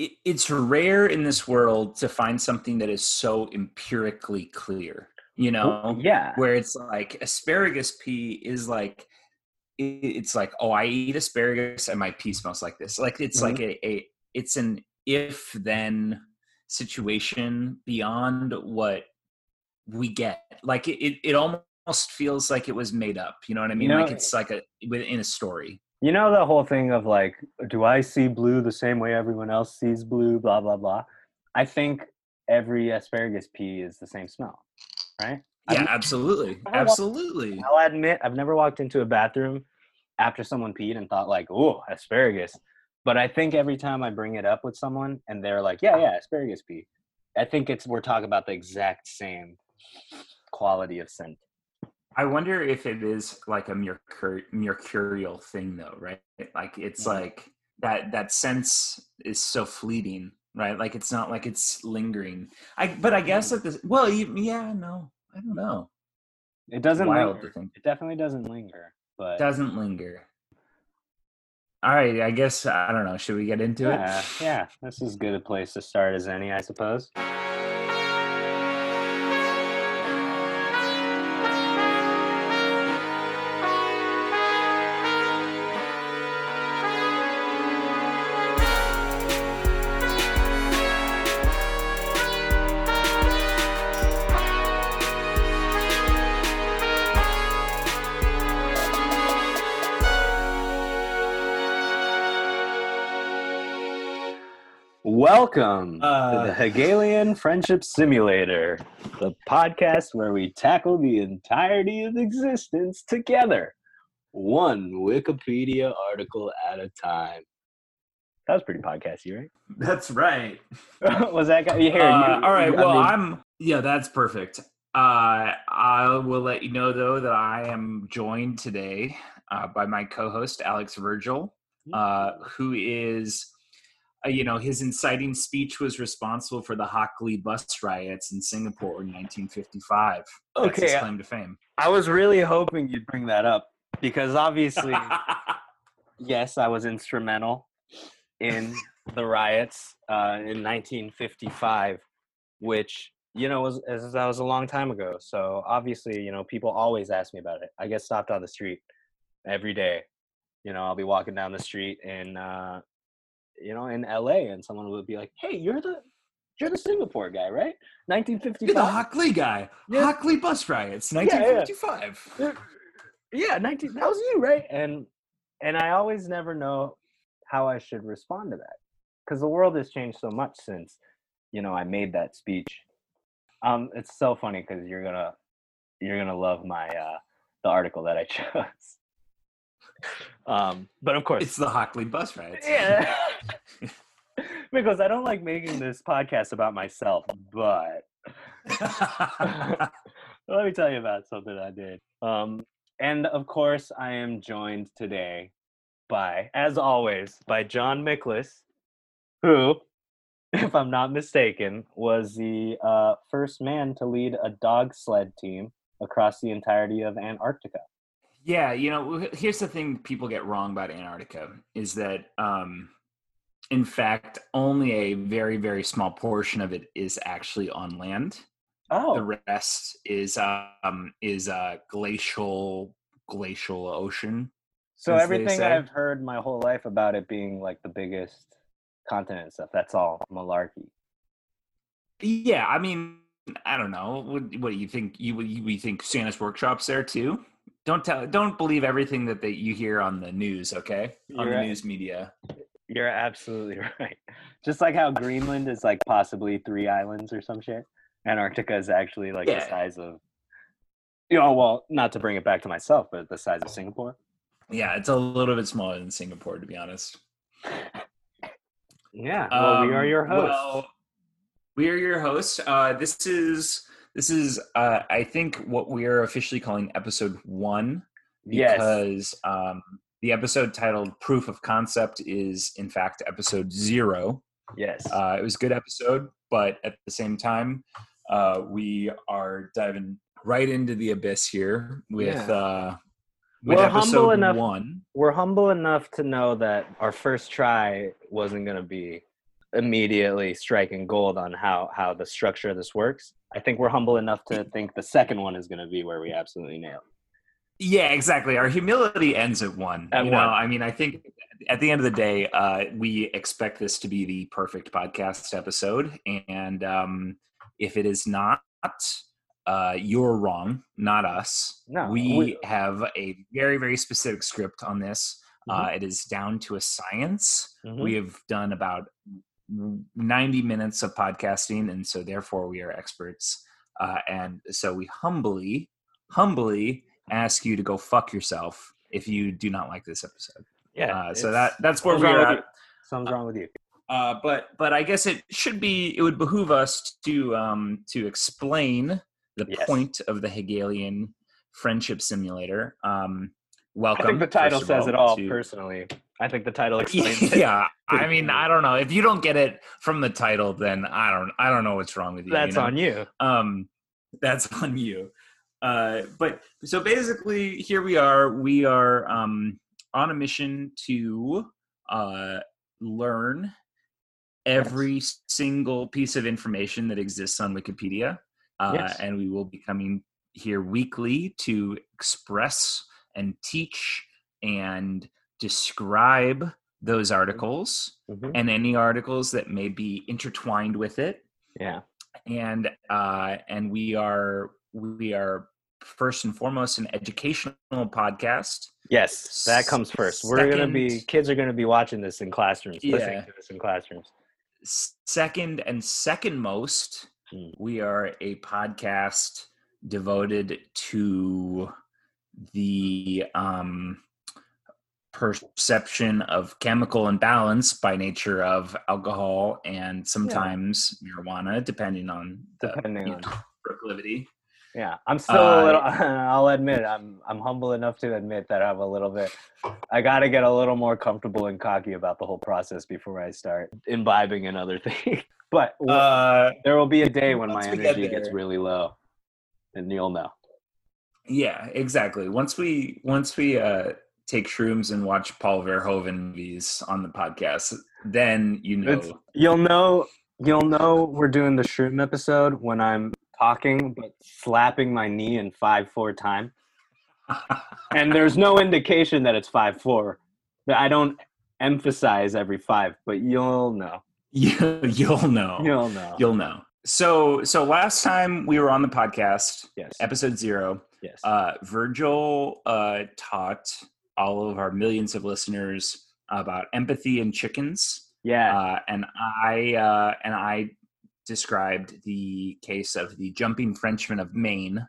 it, it's rare in this world to find something that is so empirically clear. You know, yeah. where it's like asparagus pee is like it, it's like oh I eat asparagus and my pee smells like this. Like it's like Mm-hmm. a, a it's an if then situation beyond what we get. Like it, it, it almost feels like it was made up. You know what I mean? You know- like it's like a within a story. You know the whole thing of like, do I see blue the same way everyone else sees blue? Blah blah blah. I think every asparagus pee is the same smell, right? Yeah, I've- absolutely, I wa- absolutely. I'll admit I've never walked into a bathroom after someone peed and thought like, "Oh, asparagus." But I think every time I bring it up with someone and they're like, "Yeah, yeah, asparagus pee," I think it's we're talking about the exact same quality of scent. I wonder if it is like a mercur- mercurial thing, though, right? Like it's Mhm. like that that sense is so fleeting, right? Like it's not like it's lingering. I but I guess at this, well, you, yeah, no, I don't know. It doesn't Wild linger. It definitely doesn't linger, but Doesn't linger. All right, I guess I don't know. Should we get into yeah, it? yeah, this is good a place to start as any, I suppose. Welcome Uh. to the Hegelian Friendship Simulator, the podcast where we tackle the entirety of existence together, one Wikipedia article at a time. That was pretty podcasty, right? That's right. was that guy? Here, you- Uh, all right. you- I Well, mean, I'm. Yeah, that's perfect. Uh, I will let you know though that I am joined today uh, by my co-host Alex Vergel, uh, who is, uh, you know, his inciting speech was responsible for the Hock Lee bus riots in Singapore in 1955. That's his Okay, claim to fame. I was really hoping you'd bring that up because obviously, yes, I was instrumental in the riots uh, in 1955, which you know was as that was a long time ago. So obviously, you know, people always ask me about it. I get stopped on the street every day. You know, I'll be walking down the street in, uh, you know, in LA, and someone would be like, "Hey, you're the." You're the Singapore guy, right? 1955. You're the Hock Lee guy. Yeah. Hock Lee bus riots, yeah. 1955. yeah 19 that was you right and and i always never know how i should respond to that because the world has changed so much since you know i made that speech um it's so funny because you're gonna you're gonna love my uh the article that i chose um but of course It's the Hock Lee bus riots. yeah because i don't like making this podcast about myself but let me tell you about something I did. Um, and of course, I am joined today by, as always, by John Miklas, who, if I'm not mistaken, was the uh, first man to lead a dog sled team across the entirety of Antarctica. Yeah, you know, here's the thing people get wrong about Antarctica is that, um, in fact, only a very, very small portion of it is actually on land. Oh, The rest is um, is uh, glacial, glacial ocean. so everything. I've heard my whole life about it being like the biggest continent and stuff, that's all malarkey. Yeah, I mean, I don't know. What, what do you think? You you, you think Santa's workshops there too? Don't tell. Don't believe everything that they, you hear on the news. Okay, on You're the right. news media. You're absolutely right. Just like how Greenland is like possibly three islands or some shit. Antarctica is actually like the size of you know, well, not to bring it back to myself, but the size of Singapore. Yeah, it's a little bit smaller than Singapore, to be honest. Yeah. Well, we are Um, your hosts. Well, we are your hosts. Uh, this is this is uh, I think what we are officially calling episode one yes. because um, the episode titled "Proof of Concept" is in fact episode zero. Yes. Uh, it was a good episode, but at the same time, uh, we are diving right into the abyss here with Yeah. uh, with We're humble episode enough- one. We're humble enough to know that our first try wasn't going to be immediately striking gold on how how the structure of this works. I think we're humble enough to think the second one is going to be where we absolutely nail. Yeah, exactly. Our humility ends at one. At you one. know, I mean, I think at the end of the day, uh, we expect this to be the perfect podcast episode, and um, if it is not, uh, you're wrong, not us. No, we, we- have a very, very specific script on this. Uh, Mhm. it is down to a science. Mhm. We have done about 90 minutes of podcasting, and so therefore we are experts. Uh, and so we humbly, humbly ask you to go fuck yourself if you do not like this episode. Yeah. Uh, so that that's where something's we wrong are with at. you. Something's wrong with you. Uh, but but I guess it should be it would behoove us to um, to explain the Yes. point of the Hegelian friendship simulator. Um, I think the title says it all. to- Personally, I think the title explains it. yeah, I mean. I don't know if you don't get it from the title, then I don't I don't know what's wrong with you. That's you know? on you. um that's on you uh but so basically here we are we are um on a mission to uh learn every single piece of information that exists on wikipedia uh, Yes. and we will be coming here weekly to express and teach and describe those articles Mhm. and any articles that may be intertwined with it Yeah. and uh, and we are we are first and foremost an educational podcast. Yes, that comes first. We're gonna be kids are gonna be watching this in classrooms, listening to this in classrooms. Second and second most, Mm. we are a podcast devoted to the um, perception of chemical imbalance by nature of alcohol and sometimes marijuana, depending on the Depending you on- proclivity. Yeah, I'm still a Uh, little. I'll admit, I'm I'm humble enough to admit that I'm a little bit. I got to get a little more comfortable and cocky about the whole process before I start imbibing another thing. But Uh, there will be a day when my get energy gets really low, and you'll know. Yeah, exactly. Once we once we uh take shrooms and watch Paul Verhoeven movies on the podcast, then you know. It's- You'll know. You'll know we're doing the shroom episode when I'm talking but slapping my knee in five four time, and there's no indication that it's five four. I don't emphasize every five, but you'll know. you, you'll know. You'll know. You'll know. So so last time we were on the podcast, yes. episode zero, yes. uh, Vergel uh, taught all of our millions of listeners about empathy and chickens. yeah. uh, and I uh, and I described the case of the jumping Frenchman of Maine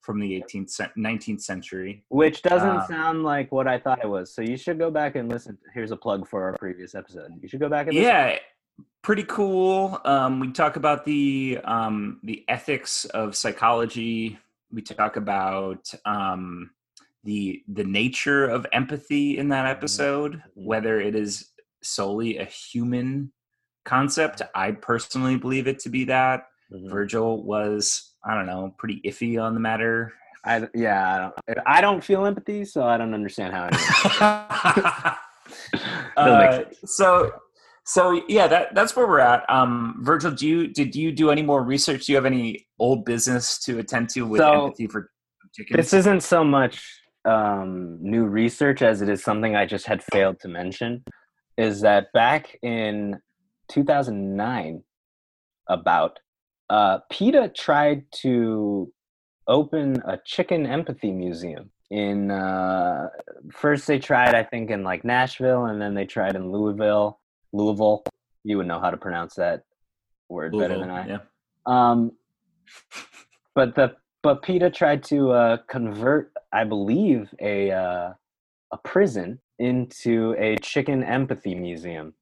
from the 18th 19th century. Which doesn't um, sound like what I thought it was. So you should go back and listen. Here's a plug for our previous episode. You should go back and listen. Yeah, pretty cool. Um, we talk about the um, the ethics of psychology. We talk about um, the the nature of empathy in that episode, Mhm. whether it is solely a human concept. I personally believe it to be that. Mhm. Vergel was, I don't know, pretty iffy on the matter. I, yeah, I don't, I don't feel empathy, so I don't understand how. It Uh, so, so yeah, that that's where we're at. Um, Vergel, do you did you do any more research? Do you have any old business to attend to with So, empathy for chickens? this isn't so much um, new research as it is something I just had failed to mention. Is that back in 2009, about uh, PETA tried to open a chicken empathy museum in uh, first they tried I think in like Nashville and then they tried in Louisville, Louisville. You would know how to pronounce that word better than I. Yeah. Um, but the but PETA tried to uh, convert, I believe, a uh, a prison into a chicken empathy museum.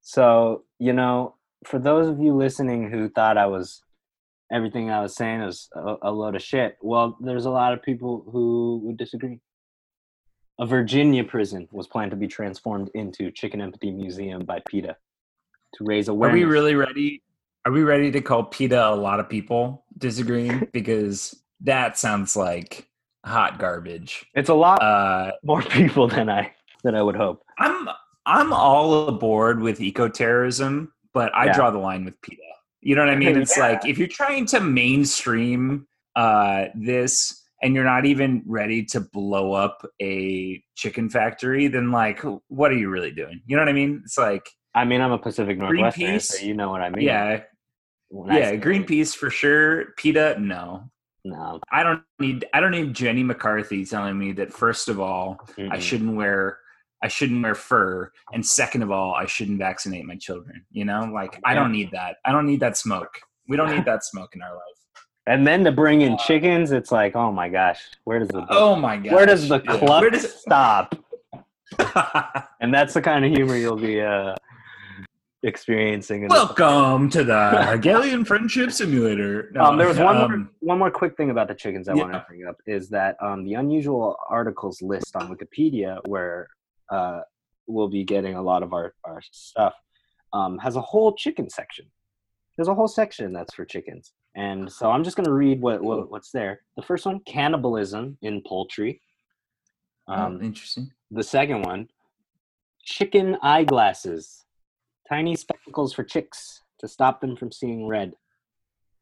So you know, for those of you listening who thought I was everything I was saying was a, a load of shit, well, there's a lot of people who would disagree. A Virginia prison was planned to be transformed into Chicken Empathy Museum by PETA to raise awareness. Are we really ready? Are we ready to call PETA a lot of people disagreeing? because that sounds like hot garbage. It's a lot Uh, more people than I than I would hope. I'm I'm all aboard with eco terrorism, but I Yeah. draw the line with PETA. You know what I mean? It's Yeah. like if you're trying to mainstream uh, this and you're not even ready to blow up a chicken factory, then like, what are you really doing? You know what I mean? It's like, I mean, I'm a Pacific Northwesterner, so Greenpeace? you know what I mean. yeah, When I yeah, Greenpeace for sure. PETA, no. No. I don't need. I don't need Jenny McCarthy telling me that. First of all, I Mm-mm. shouldn't wear. I shouldn't wear fur, and second of all, I shouldn't vaccinate my children. You know, like I don't need that. I don't need that smoke. We don't need that smoke in our life. And then to bring in chickens, it's like, oh my gosh, where does the Oh my god. where does the Where does stop? And that's the kind of humor you'll be uh, experiencing. Welcome to the Hegelian Friendship Simulator. No, um, there was one more um, one more quick thing about the chickens I yeah. want to bring up is that um, the unusual articles list on Wikipedia, where uh, we'll be getting a lot of our our stuff, um, has a whole chicken section. There's a whole section that's for chickens, and so I'm just going to read what, what what's there. The first one, cannibalism in poultry. Um, oh, interesting. the second one, chicken eyeglasses, tiny spectacles for chicks to stop them from seeing red.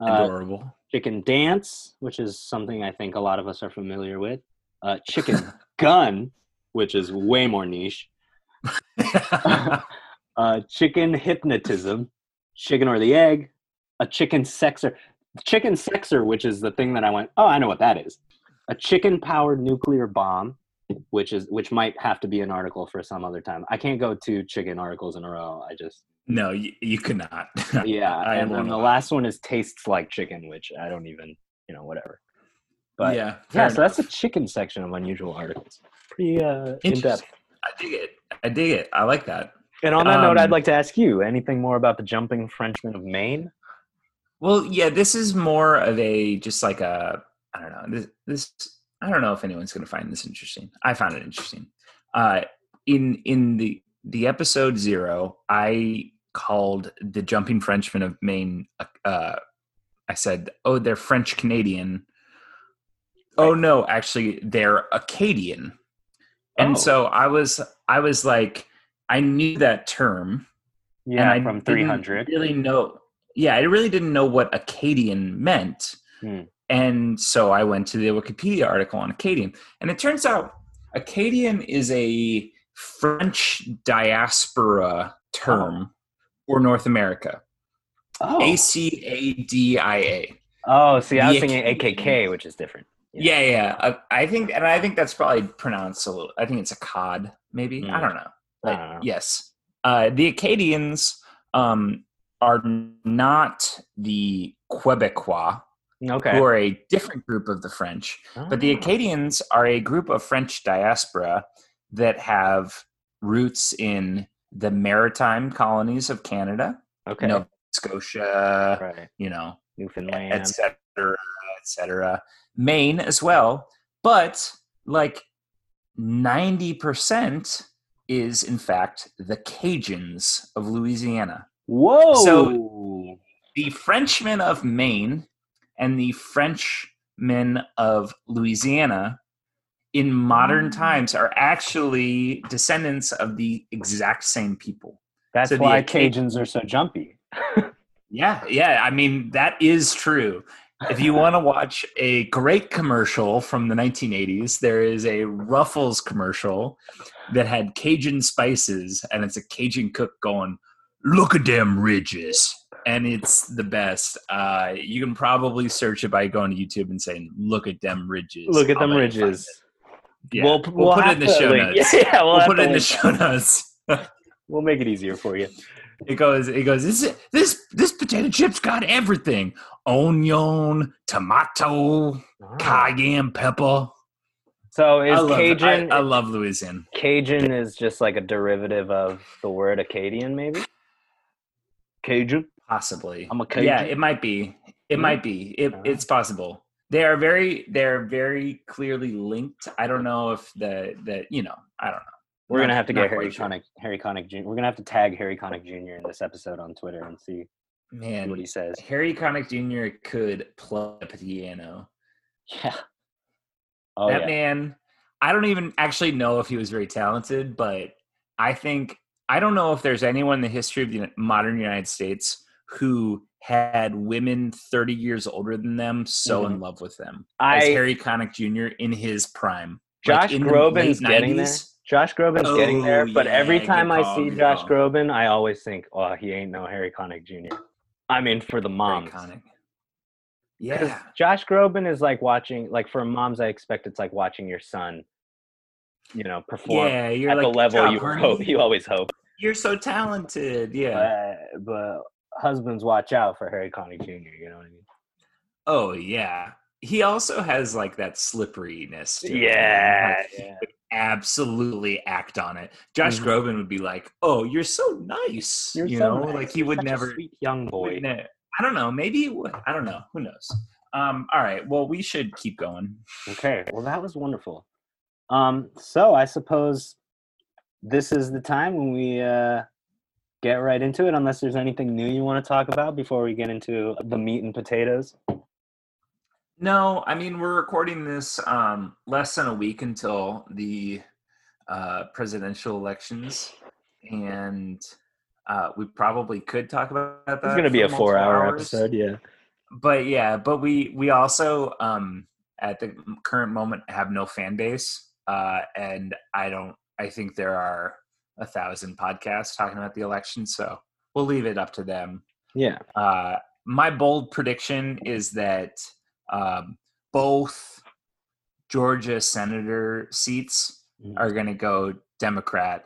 Uh, Adorable. chicken dance, which is something I think a lot of us are familiar with. Uh, chicken gun, which is way more niche. uh, chicken hypnotism, chicken or the egg, a chicken sexer, chicken sexer, which is the thing that I went, oh, I know what that is. A chicken powered nuclear bomb, which is which might have to be an article for some other time. I can't go two chicken articles in a row. I just no, you, you cannot. yeah, I and then the allow. last one is tastes like chicken, which I don't even you know whatever. But yeah, yeah, fair so that's the enough. chicken section of unusual articles. Pretty uh, in depth. I dig it. I dig it. I like that. And on that note, I'd Um, like to ask you anything more about the jumping Frenchman of Maine? Well, yeah, this is more of a just like a I don't know. This this I don't know if anyone's going to find this interesting. I found it interesting. Uh in in the the episode 0, I called the jumping Frenchman of Maine uh I said, "Oh, they're French Canadian." Oh no, actually they're Acadian. And Oh. so I was I was like I knew that term Yeah, and I from 300. Really know? Yeah, I really didn't know what Acadian meant, Hmm. and so I went to the Wikipedia article on Acadian, and it turns out Acadian is a French diaspora term for North America. Oh. A C A D I A. oh, see, I was The thinking AKK, which is different. Yeah, yeah. Uh, I think, and I think that's probably pronounced a little. I think it's a cod, maybe. I Hmm. don't know. I don't know. yes, uh, the Acadians um, are not the Quebecois, Okay. who are a different group of the French. But the Oh. Acadians are a group of French diaspora that have roots in the maritime colonies of Canada, okay. Nova Scotia, right. you know, Newfoundland. et cetera, et cetera. Maine as well. But like 90% is, in fact, the Cajuns of Louisiana. Whoa. So the Frenchmen of Maine and the Frenchmen of Louisiana in modern mm. times are actually descendants of the exact same people. That's so why Cajuns are so jumpy. Yeah, yeah. I mean, that is true. If you want to watch a great commercial from the 1980s, there is a Ruffles commercial that had Cajun spices, and it's a Cajun cook going, Look at them ridges. And it's the best. Uh, you can probably search it by going to YouTube and saying, Look at them ridges. Look at them let you find ridges. Yeah. We'll, We'll, we'll put it in the show link- notes. Yeah, we'll, We'll put it in the link show that. notes. We'll make it easier for you. It goes. It goes. This this this potato chips got everything: onion, tomato, Ah. cayenne pepper. So is I love, Cajun? I, I love Louisiana. Cajun is just like a derivative of the word Acadian, maybe. Cajun. Possibly. I'm a Yeah, it might be. It might be. It, Ah. It's possible. They are very. They're very clearly linked. I don't know if the the you know. I don't know. We're Not- gonna have to get Harry sure. Connick, Harry Connick Jr. We're gonna have to tag Harry Connick Jr. in this episode on Twitter and see Man, what he says. Harry Connick Jr. could play a piano. Yeah. Oh that yeah. man, I don't even actually know if he was very talented, but I think I don't know if there's anyone in the history of the modern United States who had women 30 years older than them so Mhm. in love with them I as Harry Connick Jr. in his prime. Josh in the Groban's getting there. Josh Groban's getting there, Oh, but every time I see Josh call. Groban, I always think, "Oh, he ain't no Harry Connick Jr." I mean, for the moms. Yeah. Josh Groban is like watching, like for moms, I expect it's like watching your son, you know, perform Yeah, at like the level you job, were honey. hope, you always hope. You're so talented. Yeah. But, but husbands, watch out for Harry Connick Jr. You know what I mean? Oh yeah. He also has like that slipperiness. Yeah, like, yeah. absolutely act on it. Josh Mhm. Groban would be like, "Oh, you're so nice." You're you so know, nice. like he would such a never. sweet young boy. I don't know. Maybe it would. I don't know. Who knows? Um. All right. Well, we should keep going. Okay, well that was wonderful. Um, so I suppose this is the time when we uh, get right into it. Unless there's anything new you want to talk about before we get into the meat and potatoes. No, I mean we're recording this um less than a week until the uh presidential elections and uh we probably could talk about that. It's gonna be a four-hour hours. episode. Yeah. But yeah, but we we also um at the current moment have no fan base. Uh and I don't I think there are a thousand podcasts talking about the election, so we'll leave it up to them. Yeah. Uh, my bold prediction is that um, both Georgia senator seats Mhm. are going to go Democrat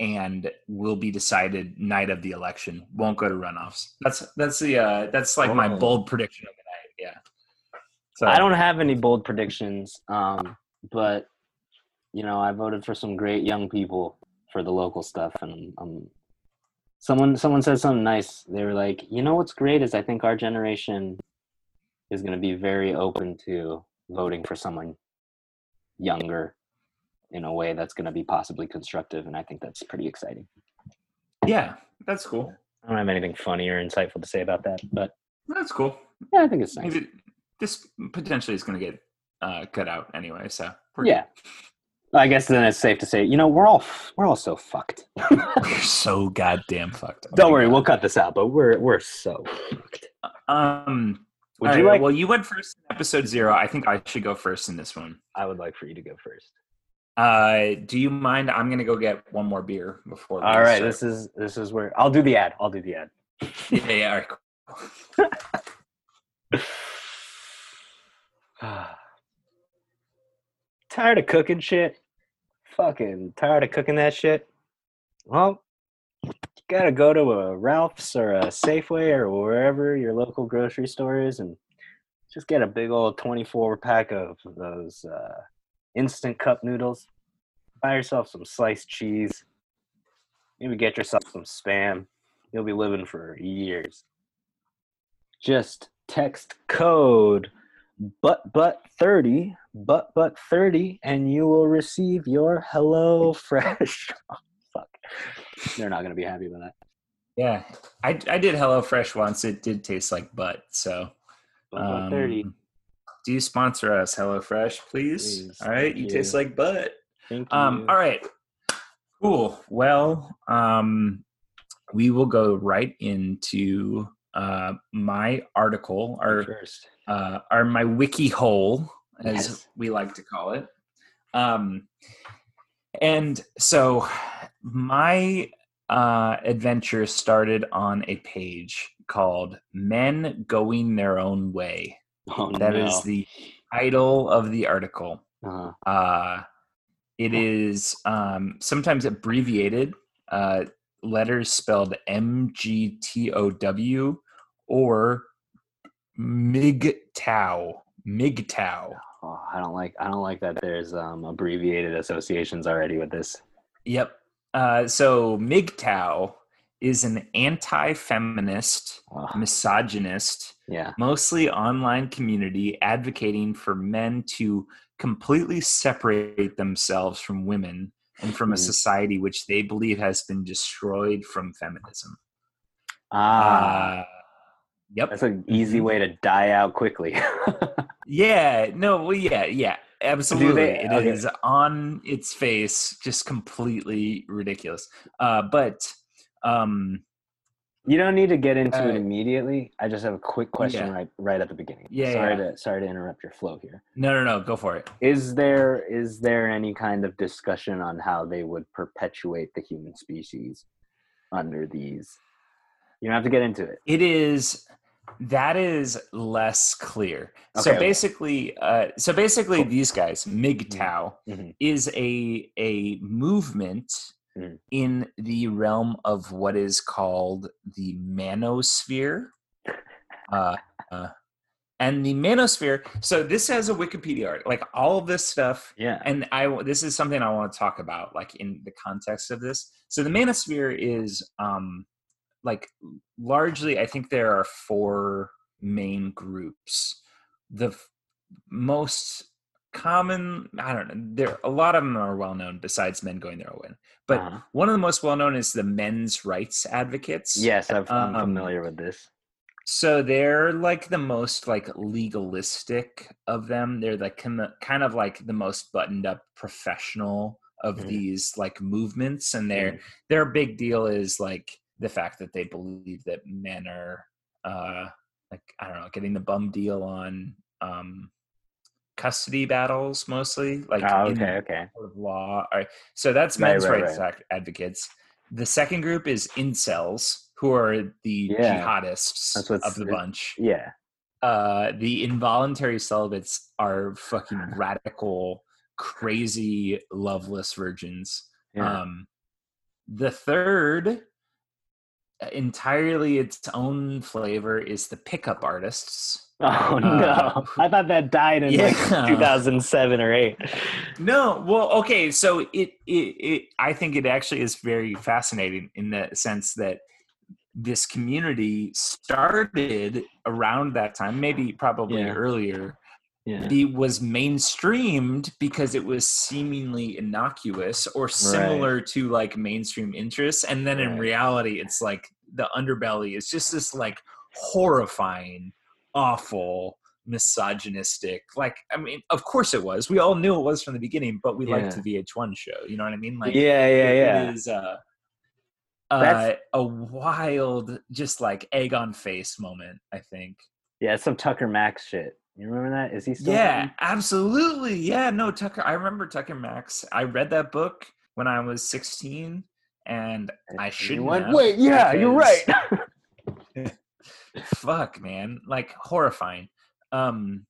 and will be decided night of the election. Won't go to runoffs. That's that's the uh, that's like my Oh. bold prediction of the night. Yeah. So I don't have any bold predictions, um, but you know, I voted for some great young people for the local stuff, and um, someone someone said something nice. They were like, you know, what's great is I think our generation is going to be very open to voting for someone younger in a way that's going to be possibly constructive, and I think that's pretty exciting. Yeah, that's cool. I don't have anything funny or insightful to say about that, but That's cool. yeah, I think it's nice. Maybe this potentially is going to get uh, cut out anyway. So we're Yeah. I guess then it's safe to say, you know, we're all we're all so fucked. We're so goddamn fucked. Oh Don't worry, God. we'll cut this out, but we're we're so fucked. Um, Would you right, like Well, you went first in episode zero. I think I should go first in this one. I would like for you to go first. Uh, do you mind? I'm gonna go get one more beer before. All right, start. this is this is where I'll do the ad. I'll do the ad. yeah, yeah. All right, cool. tired of cooking shit. Fucking tired of cooking that shit. Well, you gotta go to a Ralph's or a Safeway or wherever your local grocery store is and just get a big old 24 pack of those uh, instant cup noodles. Buy yourself some sliced cheese. Maybe get yourself some spam. You'll be living for years. Just text code but but 30 but but 30 and you will receive your hello fresh oh, fuck they're not gonna be happy with that Yeah, I I did hello fresh once. It did taste like butt. So, but 30 um, do you sponsor us, HelloFresh, please? Please, All right, thank you taste like butt. thank you Um, all right. Cool. Well, um, we will go right into uh, my article, You or first uh, or my wiki hole, as Yes. we like to call it. Um, and so my uh, adventure started on a page called "Men Going Their Own Way." oh That is no. the title of the article. uh, Uh, it is um, sometimes abbreviated, uh, letters spelled M G T O W or MGTOW. MGTOW. oh, i don't like i don't like that there's um abbreviated associations already with this Yep. Uh, so MGTOW is an anti-feminist, oh, misogynist, yeah mostly online community advocating for men to completely separate themselves from women and from a Mhm. society which they believe has been destroyed from feminism. ah Uh, yep. that's an easy Mhm. way to die out quickly Yeah. No. Well. Yeah. Yeah. absolutely. they- It okay. is on its face, just completely ridiculous. Uh, but um, You don't need to get into it Uh, immediately. I just have a quick question yeah. right right at the beginning. Yeah, Sorry yeah. to sorry to interrupt your flow here. no, no, no, go for it. Is there is there any kind of discussion on how they would perpetuate the human species under these? You don't have to get into it. It is that is less clear. so Okay, okay. basically, uh, so basically, Cool. these guys, MGTOW, Mhm. is a a movement Mhm. in the realm of what is called the manosphere. Uh, uh, and the manosphere. So this has a Wikipedia art, like all of this stuff Yeah. and I this is something I want to talk about, like in the context of this. So the manosphere is um like largely, I think there are four main groups. The f- most common, I don't know, there a lot of them are well known besides men going their own way. But Uh-huh. one of the most well known is the men's rights advocates. Yes, I've, I'm Um, familiar with this. So they're like the most like legalistic of them. They're like kind kind of like the most buttoned up professional of Mhm. these like movements and their Mhm. their big deal is like the fact that they believe that men are uh like I don't know, getting the bum deal on um custody battles mostly like Oh, okay, okay. of law. All right. So that's Right, men's right, rights right. advocates. The second group is incels, who are the Yeah. jihadists of the bunch. Yeah. Uh, the involuntary celibates are fucking radical, crazy, loveless virgins. Yeah. Um, the third, entirely its own flavor, is the pickup artists. oh no. uh, I thought that died in like 2007 or 8. No, well, okay, so it, it it I think it actually is very fascinating in the sense that this community started around that time, maybe probably Yeah. earlier. Yeah. It was mainstreamed because it was seemingly innocuous or similar to like mainstream interests, and then in reality, it's like the underbelly is just this like horrifying, awful, misogynistic. Like, I mean, of course it was. We all knew it was from the beginning, but we liked the VH1 show. You know what I mean? Like, yeah, yeah, it- yeah. It is uh, uh, a wild, just like egg on face moment. I think. Yeah, some Tucker Max shit. You remember that? Is he still? Yeah, absolutely. Yeah, no, Tucker. I remember Tucker Max. I read that book when I was 16, and I And shouldn't went, Wait, yeah, you're right. fuck man like horrifying um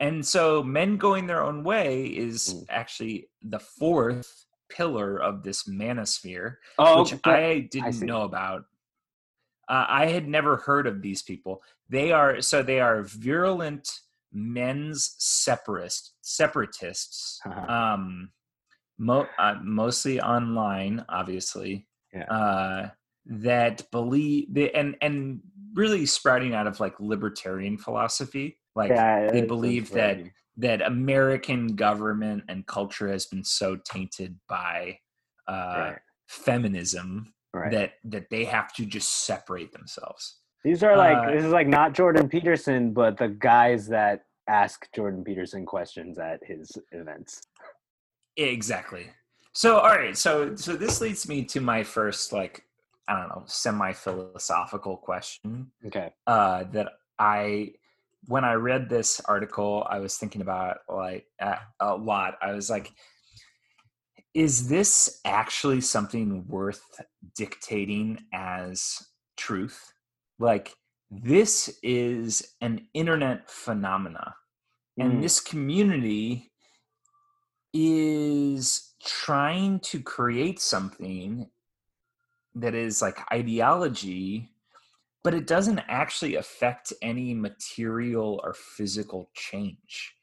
and so men going their own way is Mm. actually the fourth pillar of this manosphere oh, which i didn't see. know about uh, i had never heard of these people. They are so they are virulent men's separatist separatists Uh-huh. um mo- uh, mostly online obviously Yeah. uh that believe they, and and really sprouting out of like libertarian philosophy. Like Yeah, they believe that that american government and culture has been so tainted by uh right, feminism right. that that they have to just separate themselves These are like uh, this is like not Jordan Peterson, but the guys that ask Jordan Peterson questions at his events. exactly so all right so so this leads me to my first like i don't know semi philosophical question Okay. uh, that I, when I read this article, I was thinking about like a, a lot. I was like, is this actually something worth dictating as truth? Like, this is an internet phenomena, and Mm. this community is trying to create something that is like ideology but it doesn't actually affect any material or physical change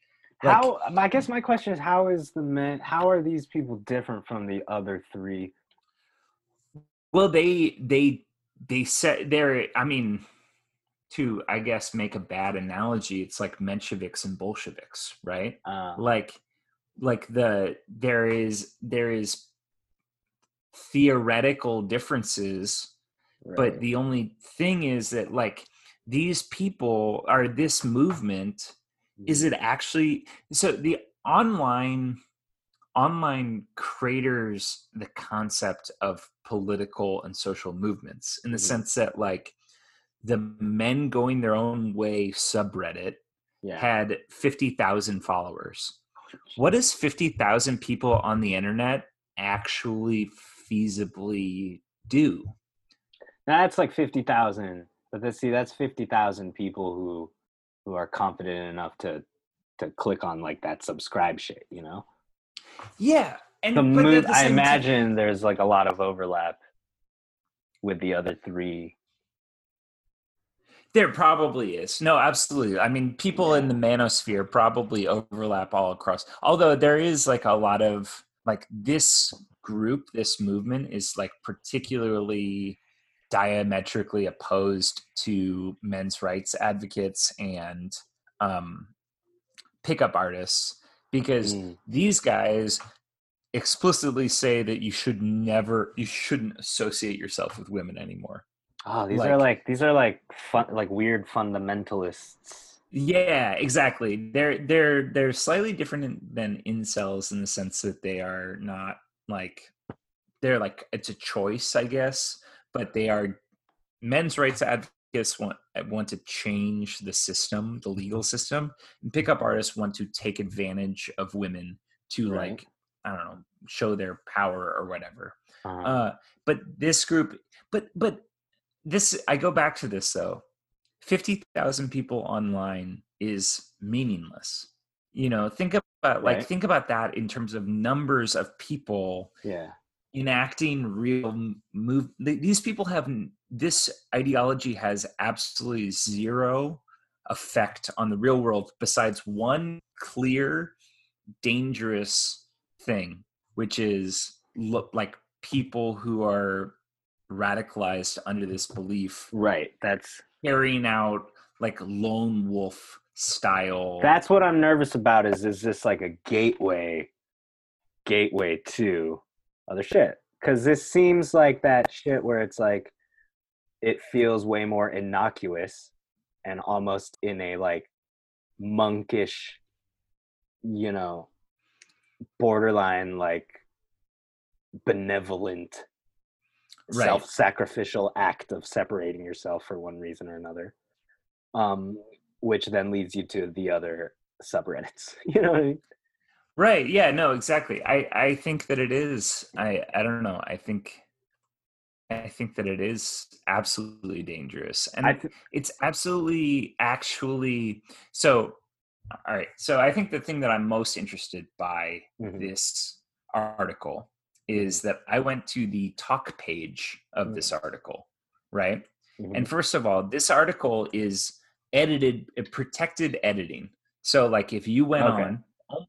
Like- how I guess my question is how is the men how are these people different from the other three? well they they they said they're i mean to i guess make a bad analogy it's like mensheviks and bolsheviks right? Uh, like like the there is there is theoretical differences but the only thing is that like these people are this movement is it actually so the online online craters the concept of political and social movements in the Mhm. sense that like the men going their own way subreddit Yeah. had 50,000 followers. What does 50,000 people on the internet actually feasibly do? That's like fifty thousand. But let's see, that's fifty thousand people who who are confident enough to to click on like that subscribe shit, you know? Yeah. And The move the I imagine there's like a lot of overlap with the other three. There probably is. No, absolutely. I mean, people in the manosphere probably overlap all across. Although there is like a lot of like this group, this movement is like particularly diametrically opposed to men's rights advocates and um, pickup artists because Mm. these guys explicitly say that you should never, you shouldn't associate yourself with women anymore. Oh, these are Like- like these are like fun like weird fundamentalists. Yeah, exactly. They're they're they're slightly different in, than incels in the sense that they are not like they're like it's a choice, I guess, but they are men's rights advocates want want to change the system, the legal system, and pickup artists want to take advantage of women to Right. like I don't know show their power or whatever. Uh, Uh, but this group, but but this, I go back to this though. Fifty thousand people online is meaningless. You know, think about like Right. think about that in terms of numbers of people yeah. Enacting real move. These people have this ideology has absolutely zero effect on the real world besides one clear, dangerous thing, which is look like people who are radicalized under this belief Right. That's carrying out like lone wolf style. that's what I'm nervous about is is this like a gateway gateway to other shit. Cause this seems like that shit where it's like it feels way more innocuous and almost in a like monkish, you know, borderline like benevolent Right. self-sacrificial act of separating yourself for one reason or another um which then leads you to the other subreddits you know what i mean Right. Yeah. No. Exactly. I I think that it is. I I don't know. I think. I think that it is absolutely dangerous, and I th- it's absolutely actually so. All right. So I think the thing that I'm most interested by Mhm. this article is that I went to the talk page of this article, right? Mhm. And first of all, this article is edited, uh, protected editing. So, like, if you went Okay. on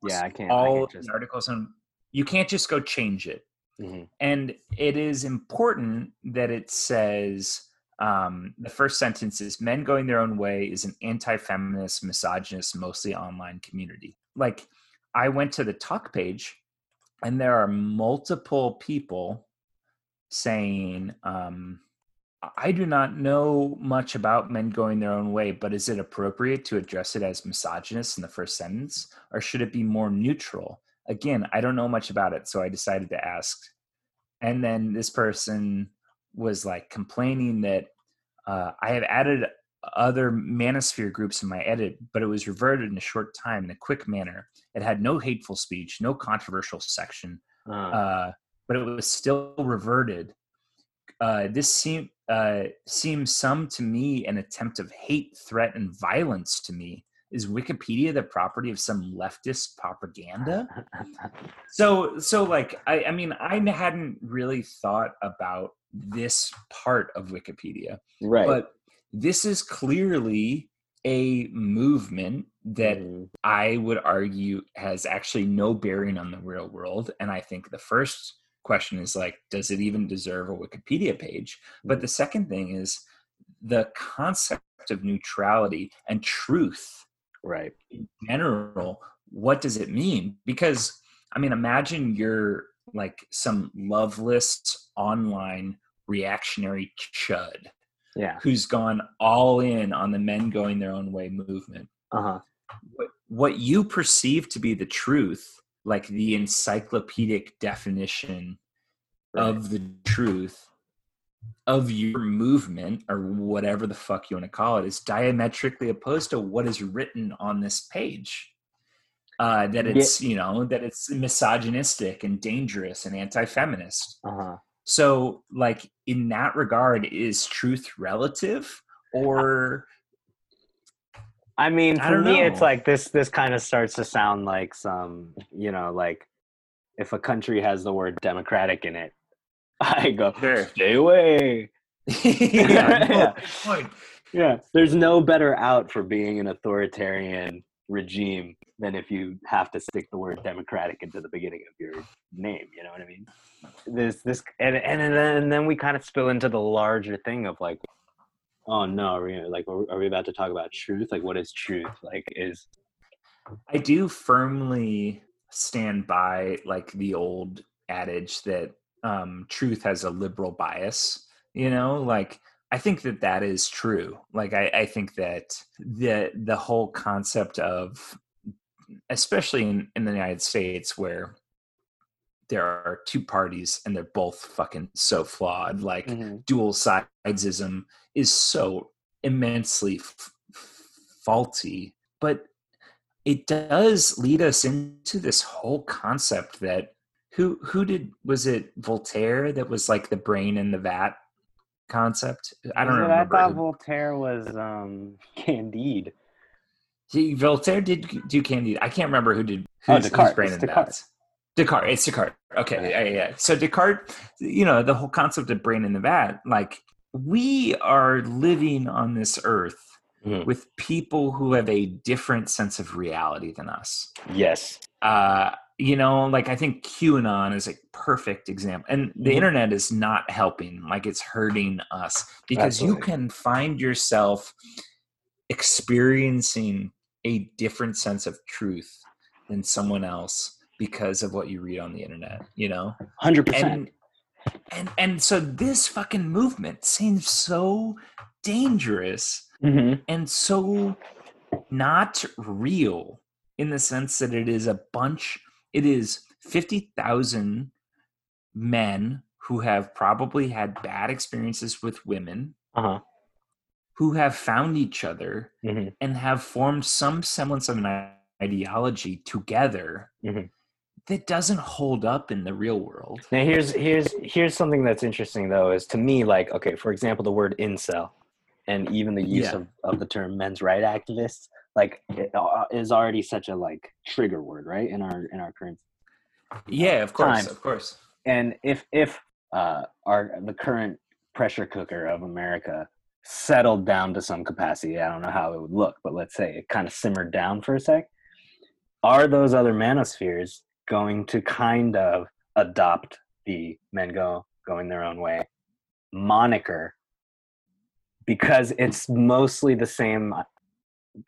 yeah i can't I all can't just, articles on, you can't just go change it. Mhm. And it is important that it says um, the first sentence is men going their own way is an anti-feminist, misogynist, mostly online community. Like, I went to the talk page, and there are multiple people saying, um, I do not know much about men going their own way, but is it appropriate to address it as misogynist in the first sentence, or should it be more neutral? Again, I don't know much about it, so I decided to ask. And then this person was like complaining that uh, I have added other manosphere groups in my edit, but it was reverted in a short time in a quick manner. It had no hateful speech, no controversial section, Uh, uh, but it was still reverted. Uh, this seem, uh, seems some to me an attempt of hate, threat, and violence to me. Is Wikipedia the property of some leftist propaganda? So, so like, I, I mean, I hadn't really thought about this part of Wikipedia, right but this is clearly a movement that Mhm. I would argue has actually no bearing on the real world. And I think the first question is like, does it even deserve a Wikipedia page? But the second thing is the concept of neutrality and truth right in general. What does it mean? Because I mean, imagine you're like some loveless online reactionary chud yeah who's gone all in on the men going their own way movement uh-huh what, what you perceive to be the truth, like the encyclopedic definition Right. of the truth of your movement or whatever the fuck you want to call it is diametrically opposed to what is written on this page uh, that Yeah. it's you know that it's misogynistic and dangerous and anti-feminist Uh-huh. so like in that regard is truth relative or I mean, for don't me, it's like this. This kind of starts to sound like some, you know, like if a country has the word democratic in it, I go Sure. stay away. yeah, Yeah. Yeah, there's no better out for being an authoritarian regime than if you have to stick the word democratic into the beginning of your name. You know what I mean? This, this, and and then, and then we kind of spill into the larger thing of like, oh no, are we like, are we about to talk about truth? Like, what is truth? Like, is I do firmly stand by like the old adage that um, truth has a liberal bias. You know, like I think that that is true. Like I, I think that the the whole concept of, especially in, in the United States, where there are two parties and they're both fucking so flawed. Like dual sidesism is so immensely f- faulty but it does lead us into this whole concept that who who did was it voltaire that was like the brain in the vat concept i don't remember I thought Voltaire was um, Candide. he, voltaire did do candide i can't remember who did Oh, who's, who's Descartes. brain It's in the Descartes. vat Descartes, it's Descartes. Okay, yeah, yeah. So Descartes, you know, the whole concept of brain in the vat, like we are living on this earth Mhm. with people who have a different sense of reality than us. Yes. Uh, you know, like I think QAnon is a perfect example, and the Mhm. internet is not helping. Like it's hurting us because you can find yourself experiencing a different sense of truth than someone else because of what you read on the internet. You know, Hundred percent. and and and so this fucking movement seems so dangerous Mm-hmm. and so not real in the sense that it is a bunch it is 50,000 men who have probably had bad experiences with women Uh huh. who have found each other hmm and have formed some semblance of an ideology together Mhm. That doesn't hold up in the real world Now here's here's here's something that's interesting though is to me like okay for example the word incel and even the use Yeah. of, of the term men's right activists like it uh, is already such a like trigger word right in our in our current yeah of course Time. of course and if if uh our the current pressure cooker of America settled down to some capacity I don't know how it would look but let's say it kind of simmered down for a sec are those other manospheres going to kind of adopt the men go going their own way. Moniker. Because it's mostly the same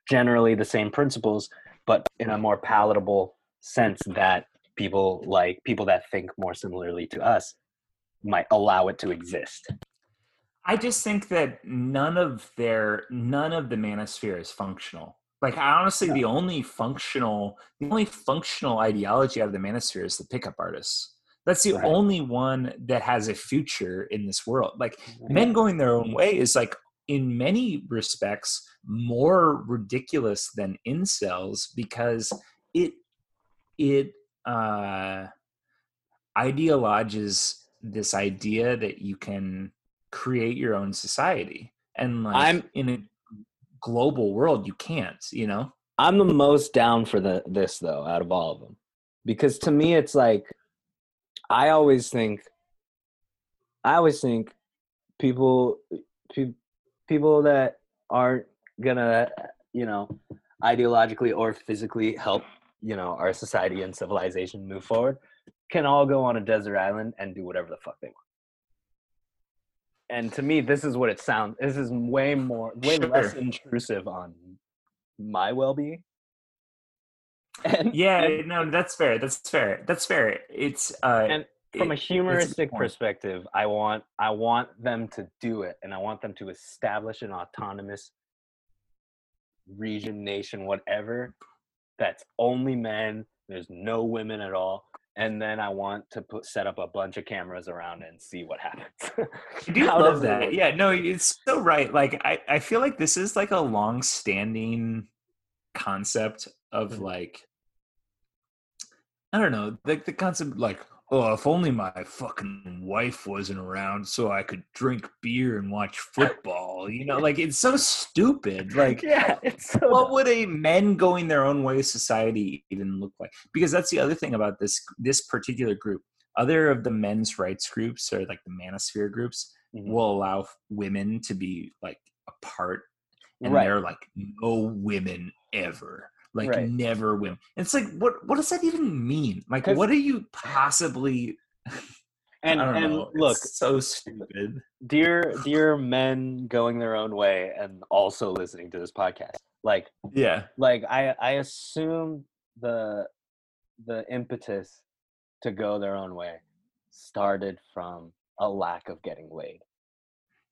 generally the same principles but in a more palatable sense that people like people that think more similarly to us might allow it to exist. I just think that none of their none of the manosphere is functional. Like I honestly, the only functional, the only functional ideology out of the manosphere is the pickup artists. That's the Right. only one that has a future in this world. Like men going their own way is like in many respects more ridiculous than incels because it it uh ideologizes this idea that you can create your own society and like I'm- in a global world you can't you know? I'm the most down for the this though out of all of them because to me it's like i always think i always think people pe- people that aren't gonna you know ideologically or physically help you know our society and civilization move forward can all go on a desert island and do whatever the fuck they want and to me this is what it sounds this is way more way less intrusive on my well-being and yeah and no that's fair that's fair that's fair it's uh And from a it- good humoristic perspective i want i want them to do it and i want them to establish an autonomous region, nation, whatever, that's only men. There's no women at all. And then I want to put set up a bunch of cameras around and see what happens. I do How love does it that. Yeah, no, it's so right. Like I, I feel like this is like a long standing concept of Mhm. like I don't know, like the concept like, oh, if only my fucking wife wasn't around so I could drink beer and watch football. You know, like it's so stupid. Like yeah, it's so what would a men going their own way society even look like because that's the other thing about this this particular group other of the men's rights groups or like the manosphere groups Mhm. will allow women to be like a part and Right. they're like no women ever like Right. never women it's like what what does that even mean Like, what are you possibly and i don't and know look, it's so stupid dear dear men going their own way and also listening to this podcast. Like yeah like I I assume the the impetus to go their own way started from a lack of getting laid.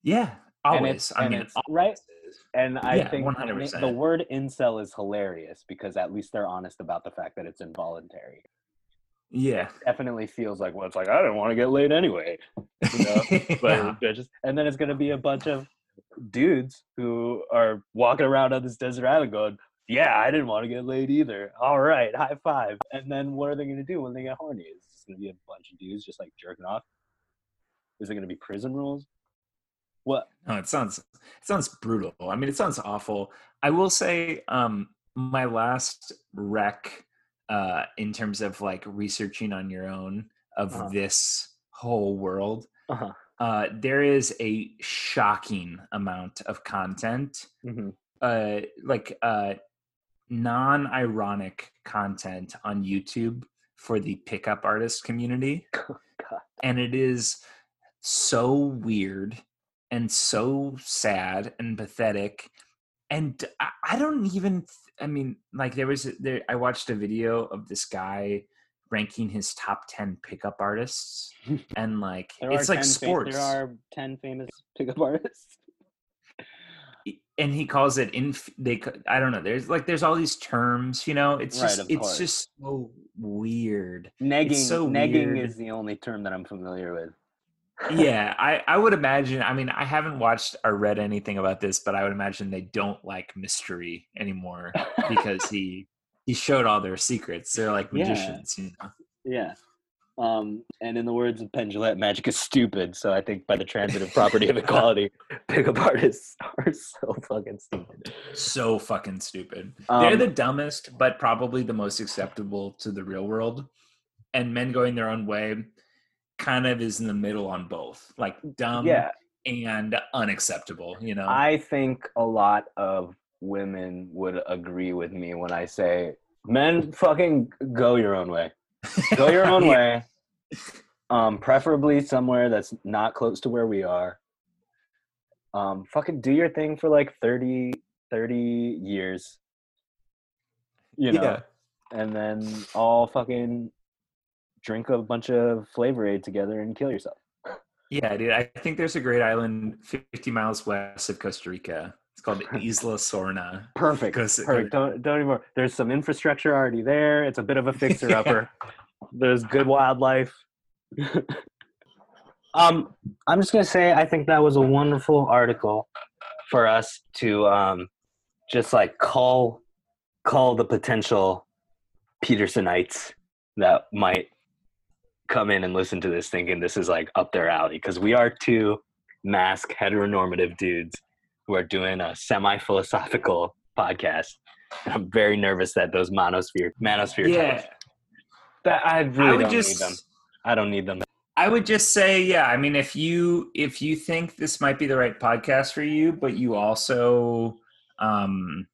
yeah And always it's- i and mean it's- right? Always. And I Yeah, think 100%. the word incel is hilarious because at least they're honest about the fact that it's involuntary. yeah Definitely feels like well, it's like I didn't want to get laid anyway, you know. But Yeah. just, and then it's gonna be a bunch of dudes who are walking around on this desert island going, "Yeah, I didn't want to get laid either." All right, high five. And then what are they gonna do when they get horny? Is this gonna be a bunch of dudes just like jerking off? Is it gonna be prison rules? What? No, it sounds it sounds brutal. I mean, it sounds awful. I will say, um, my last rec, uh, in terms of like researching on your own of Uh-huh. this whole world, Uh-huh. uh, there is a shocking amount of content, Mm-hmm. uh, like uh, non-ironic content on YouTube for the pickup artist community God. and it is so weird and so sad and pathetic and I, I don't even i mean like there was there i watched a video of this guy ranking his top 10 pickup artists and like it's like 10 sports there are ten famous pickup artists. and he calls it in they i don't know there's like there's all these terms you know it's Right, just it's course. just so weird Negging, so negging weird. is the only term that I'm familiar with. Yeah i i would imagine i mean i haven't watched or read anything about this but i would imagine they don't like mystery anymore because he he showed all their secrets they're like Yeah. magicians you know Yeah. Um, and in the words of Penn Jillette, magic is stupid. So I think by the transitive property of equality, pickup artists are so fucking stupid. so fucking stupid they're Um, the dumbest but probably the most acceptable to the real world and men going their own way kind of is in the middle on both like dumb yeah, and unacceptable you know I think a lot of women would agree with me when I say, men fucking go your own way. Go your own Yeah. way. Um, preferably somewhere that's not close to where we are. Um, fucking do your thing for like 30, 30 years. You know, yeah and then all fucking drink a bunch of flavor aid together and kill yourself. Yeah, dude. I think there's a great island 50 miles west of Costa Rica. It's called Isla Sorna. Perfect. Because- Perfect. Don't don't even. There's some infrastructure already there. It's a bit of a fixer upper. There's good wildlife. um, I'm just gonna say I think that was a wonderful article for us to um, just like call call the potential Petersonites that might come in and listen to this thinking this is like up their alley because we are two mask heteronormative dudes who are doing a semi-philosophical podcast. And I'm very nervous that those monosphere manosphere Yeah. types that I I really would don't just need them. I don't need them. I would just say, yeah, I mean if you if you think this might be the right podcast for you, but you also um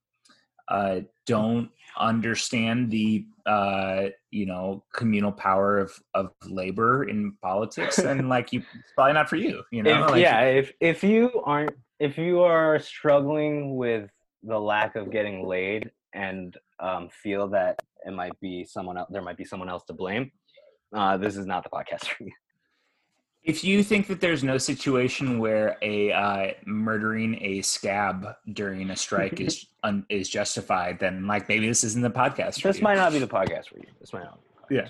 uh don't understand the uh you know communal power of of labor in politics and like you it's probably not for you you know If, like, yeah, if if you aren't if you are struggling with the lack of getting laid and um, feel that it might be someone else, there might be someone else to blame. Uh, this is not the podcast for you. If you think that there's no situation where a uh, murdering a scab during a strike is un, is justified, then like maybe this isn't the podcast. This might not be the podcast for you. This might not. Be yeah.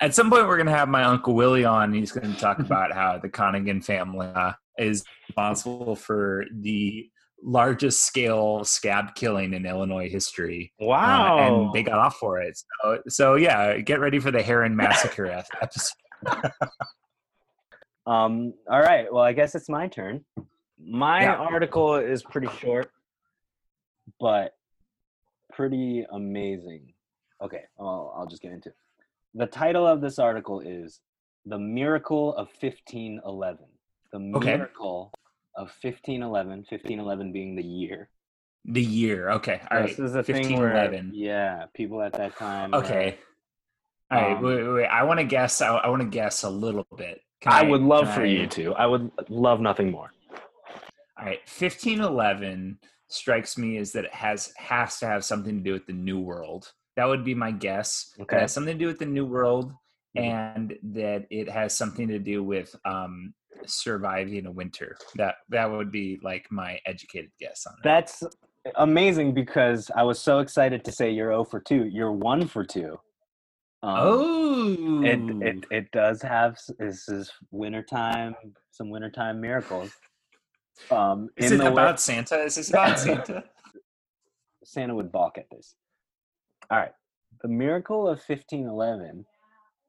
At some point, we're going to have my uncle Willie on. He's going to talk about how the Connigan family uh, is responsible for the largest scale scab killing in Illinois history. Wow! Uh, and they got off for it. So, so yeah, get ready for the Herrin Massacre episode. um. All right. Well, I guess it's my turn. My yeah. article is pretty short, but pretty amazing. Okay, I'll, I'll just get into it. The title of this article is "The Miracle of 1511." The miracle of 1511, 1511 being the year. The year, okay. All this right. is a thing where, yeah, people at that time. Okay. All right, um, wait, wait, wait. I want to guess. I, I want to guess a little bit. I, I would love for I, you to. I would love nothing more. All right, 1511 strikes me as that it has has to have something to do with the New World. That would be my guess. Okay. It has something to do with the New World, mm-hmm. and that it has something to do with um, surviving a winter. That that would be like my educated guess on it. That's amazing because I was so excited to say you're 0 for 2. You're 1 for 2. Um, oh, it, it it does have this is wintertime, some wintertime miracles. Um, is it about way- Santa? Is this about Santa? Santa would balk at this. All right, the miracle of 1511,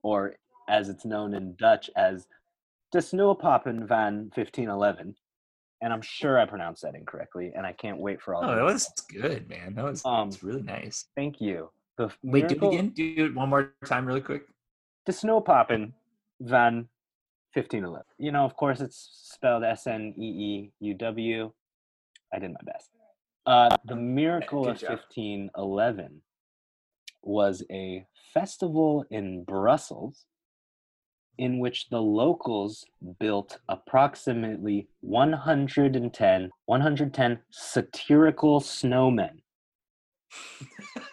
or as it's known in Dutch as De Sneeuwpoppen van 1511. And I'm sure I pronounced that incorrectly, and I can't wait for all. Oh, that was good, man. That was, um, really nice. Thank you. The wait, miracle, do it again. Do it one more time, really quick. The snow Sneeuwpoppen van 1511. You know, of course, it's spelled S N E E U W. I did my best. Uh, the miracle Good of job. 1511 was a festival in Brussels in which the locals built approximately 110 110 satirical snowmen.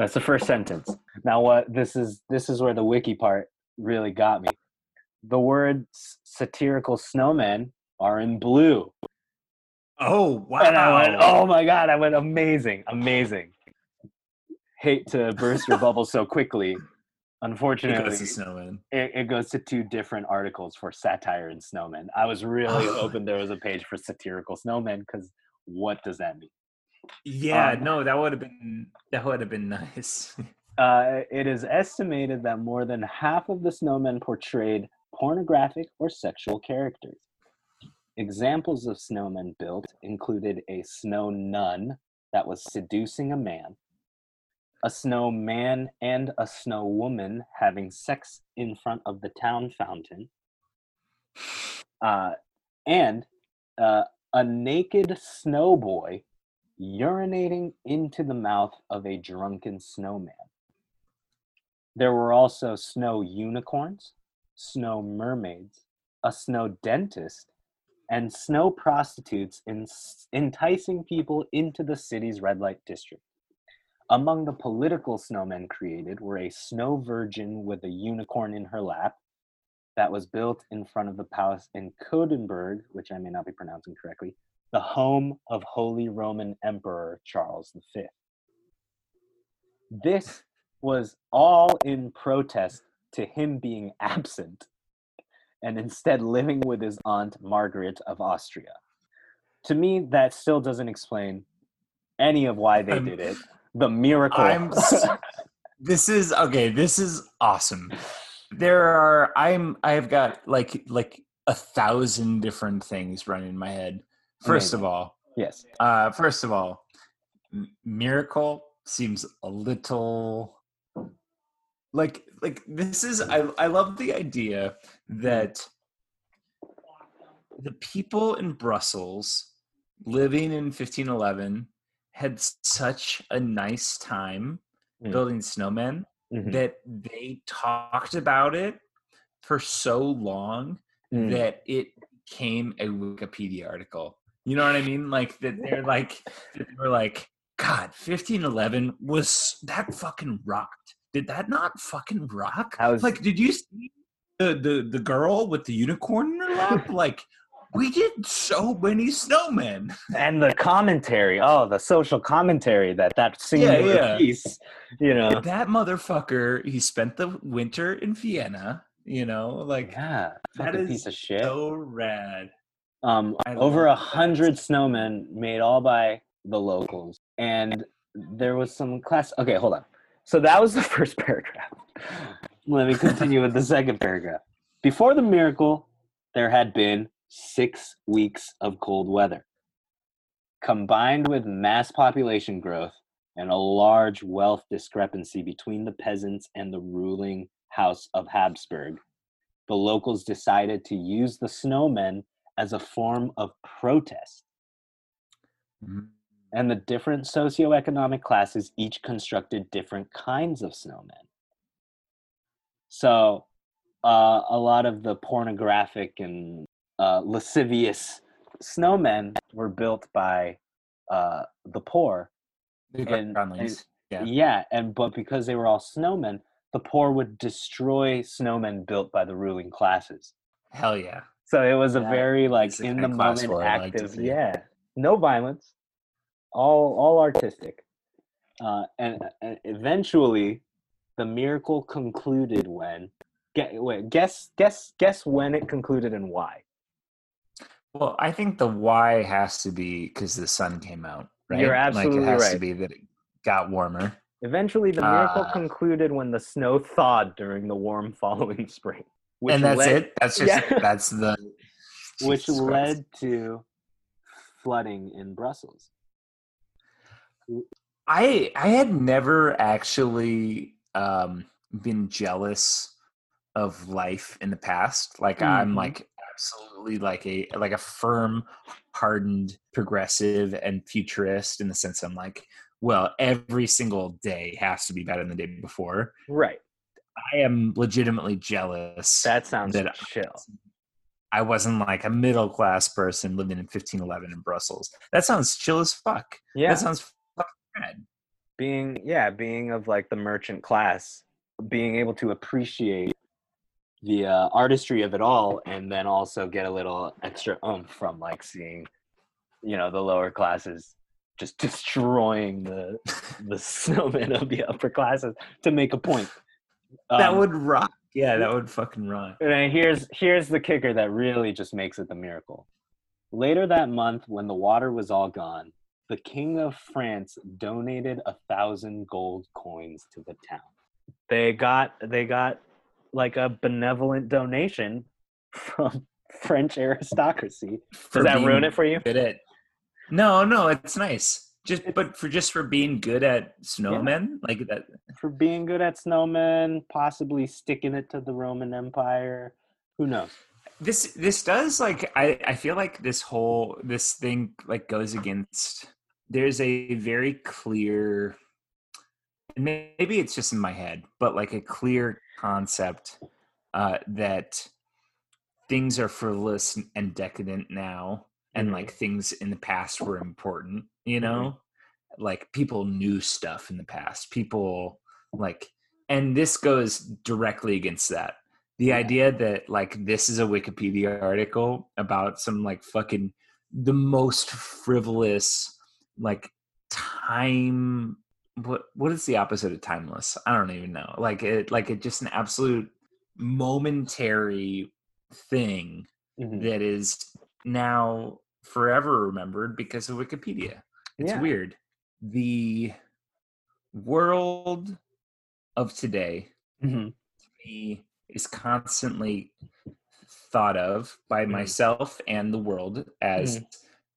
That's the first sentence. Now what this is this is where the wiki part really got me. The words satirical snowmen are in blue. Oh wow. And I went, oh my god, I went amazing, amazing. Hate to burst your bubble so quickly, Unfortunately, it goes to Snowman. It, it, goes to two different articles for satire and snowmen. I was really hoping there was a page for satirical snowmen because what does that mean? Yeah, um, no, that would have been that would have been nice. uh, it is estimated that more than half of the snowmen portrayed pornographic or sexual characters. Examples of snowmen built included a snow nun that was seducing a man, a snow man and a snow woman having sex in front of the town fountain, uh, and uh, a naked snow boy urinating into the mouth of a drunken snowman. There were also snow unicorns, snow mermaids, a snow dentist, and snow prostitutes enticing people into the city's red light district. Among the political snowmen created were a snow virgin with a unicorn in her lap that was built in front of the palace in Coudenberg, which I may not be pronouncing correctly, the home of Holy Roman Emperor Charles V. This was all in protest to him being absent and instead living with his aunt Margaret of Austria. To me, that still doesn't explain any of why they did it the miracle. I'm, this is okay. This is awesome. There are I'm I've got like like a thousand different things running in my head. First Amazing. of all, yes. Uh, first of all, miracle seems a little like like this is I I love the idea that the people in Brussels living in 1511 had such a nice time mm. building snowmen mm-hmm. that they talked about it for so long mm. that it became a Wikipedia article. You know what I mean? Like that they're like they were like, God, 1511 was that fucking rocked. Did that not fucking rock? I Was, like, did you see the the, the girl with the unicorn in her lap. like we did so many snowmen. And the commentary, oh, the social commentary that that singular yeah. piece, you know. That motherfucker, he spent the winter in Vienna. You know, like Yeah, that is piece of shit. so rad. Um, over a hundred snowmen made all by the locals, and there was some class. Okay, hold on. So that was the first paragraph. Let me continue with the second paragraph. Before the miracle, there had been six weeks of cold weather, combined with mass population growth and a large wealth discrepancy between the peasants and the ruling house of Habsburg. The locals decided to use the snowmen as a form of protest. Mhm. And the different socioeconomic classes each constructed different kinds of snowmen. So, uh, a lot of the pornographic and uh, lascivious snowmen were built by uh, the poor. The And- groundlings. Yeah. yeah, and but because they were all snowmen, the poor would destroy snowmen built by the ruling classes. Hell yeah. So it was a very like in the moment I like active. yeah, no violence, all all artistic, uh, and, and eventually, the miracle concluded when. Get, wait, guess guess guess when it concluded and why. Well, I think the why has to be because the sun came out, right? You're like absolutely it has to be that it got warmer. Eventually, the miracle Ah. concluded when the snow thawed during the warm following spring, which and that's led, it. That's just Yeah. that's the which Jesus Christ. led to flooding in Brussels. I I had never actually um been jealous of life in the past. Like I'm Mhm. like absolutely like a like a firm hardened progressive and futurist in the sense I'm like, well, every single day has to be better than the day before. Right. I am legitimately jealous That sounds that chill. I wasn't like a middle class person living in 1511 in Brussels. That sounds chill as fuck. Yeah. That sounds fucking being yeah being of like the merchant class being able to appreciate the uh, artistry of it all and then also get a little extra oomph from like seeing you know the lower classes just destroying the the snowmen of the upper classes to make a point that Um, would rock. Yeah, that would fucking rock. and here's here's the kicker that really just makes it the miracle. Later that month, when the water was all gone, the king of France donated a thousand gold coins to the town. They got they got like a benevolent donation from French aristocracy. Does that ruin it for you? At no, no, it's nice. Just but for just for being good at snowmen, like that. For being good at snowmen, possibly sticking it to the Roman Empire. Who knows? This this does like I I feel like this whole this thing like goes against. There's a very clear. Maybe it's just in my head, but like a clear concept uh, that things are frivolous and decadent now, and Mhm. like things in the past were important. You know, like people knew stuff in the past. People like, and this goes directly against that. The Yeah. idea that like this is a Wikipedia article about some like fucking the most frivolous like time what what is the opposite of timeless i don't even know like it like it just an absolute momentary thing Mhm. that is now forever remembered because of wikipedia it's Yeah. weird the world of today Mhm. me is constantly thought of by Mhm. myself and the world as Mm-hmm.